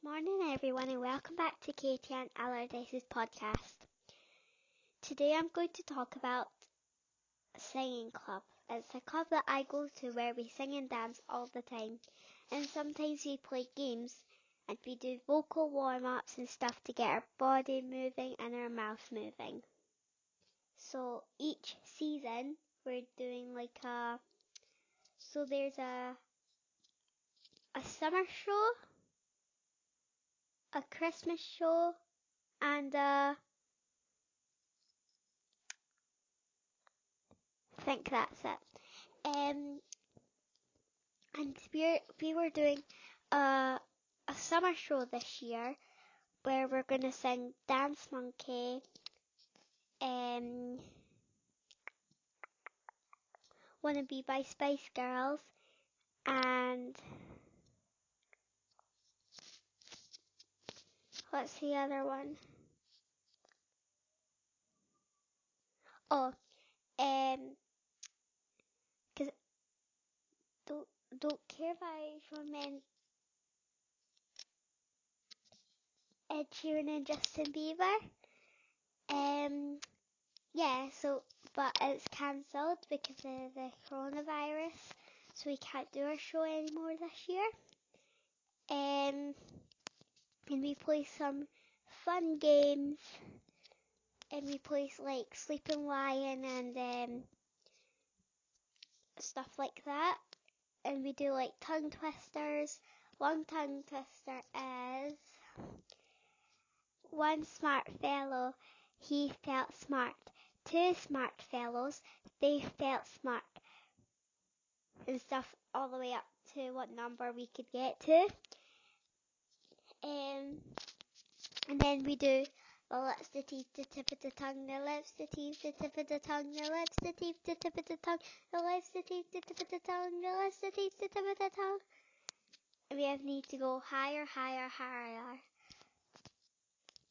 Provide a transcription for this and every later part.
Good morning, everyone, and welcome back to Katie and Allardyce's podcast. Today I'm going to talk about singing club. It's a club that I go to where we sing and dance all the time, and sometimes we play games and we do vocal warm ups and stuff to get our body moving and our mouth moving. So each season we're doing like a so there's a a summer show a Christmas show, and uh, I think that's it. Um, and we we were doing a a summer show this year where we're gonna sing Dance Monkey, um, Wanna Be by Spice Girls, and What's the other one? Oh, um, cause don't don't care if I recommend Ed Sheeran and Justin Bieber. Um, yeah. So, but it's cancelled because of the coronavirus, so we can't do our show anymore this year. Um and we play some fun games and we play like Sleeping Lion and um, stuff like that. And we do like tongue twisters. One tongue twister is one smart fellow, he felt smart. Two smart fellows, they felt smart. And stuff all the way up to what number we could get to. Um, and then we do the lips, the teeth, the tip of the tongue, the lips, the teeth, the tip of the tongue, the lips, the teeth, the tip of the tongue, the lips, the teeth, the tip of the tongue, the lips, the teeth, the tip of the tongue. We have need to go higher, higher, higher.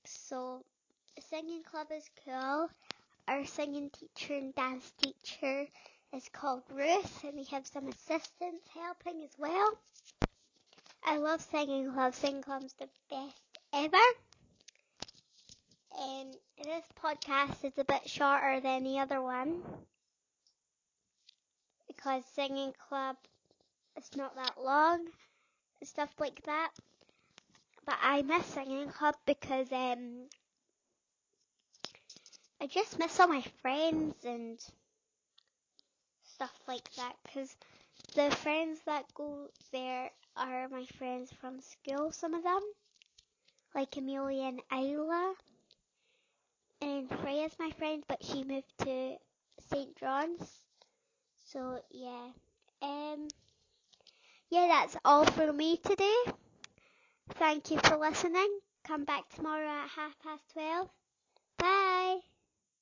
So, the singing club is cool. Our singing teacher and dance teacher is called Ruth, and we have some assistants helping as well. I love singing club. Singing club's the best ever. And this podcast is a bit shorter than the other one because singing club is not that long and stuff like that. But I miss singing club because um I just miss all my friends and stuff like that because the friends that go there are my friends from school, some of them, like Amelia and Isla. And Freya's my friend, but she moved to St. John's. So yeah. Um yeah, that's all for me today. Thank you for listening. Come back tomorrow at half past twelve. Bye.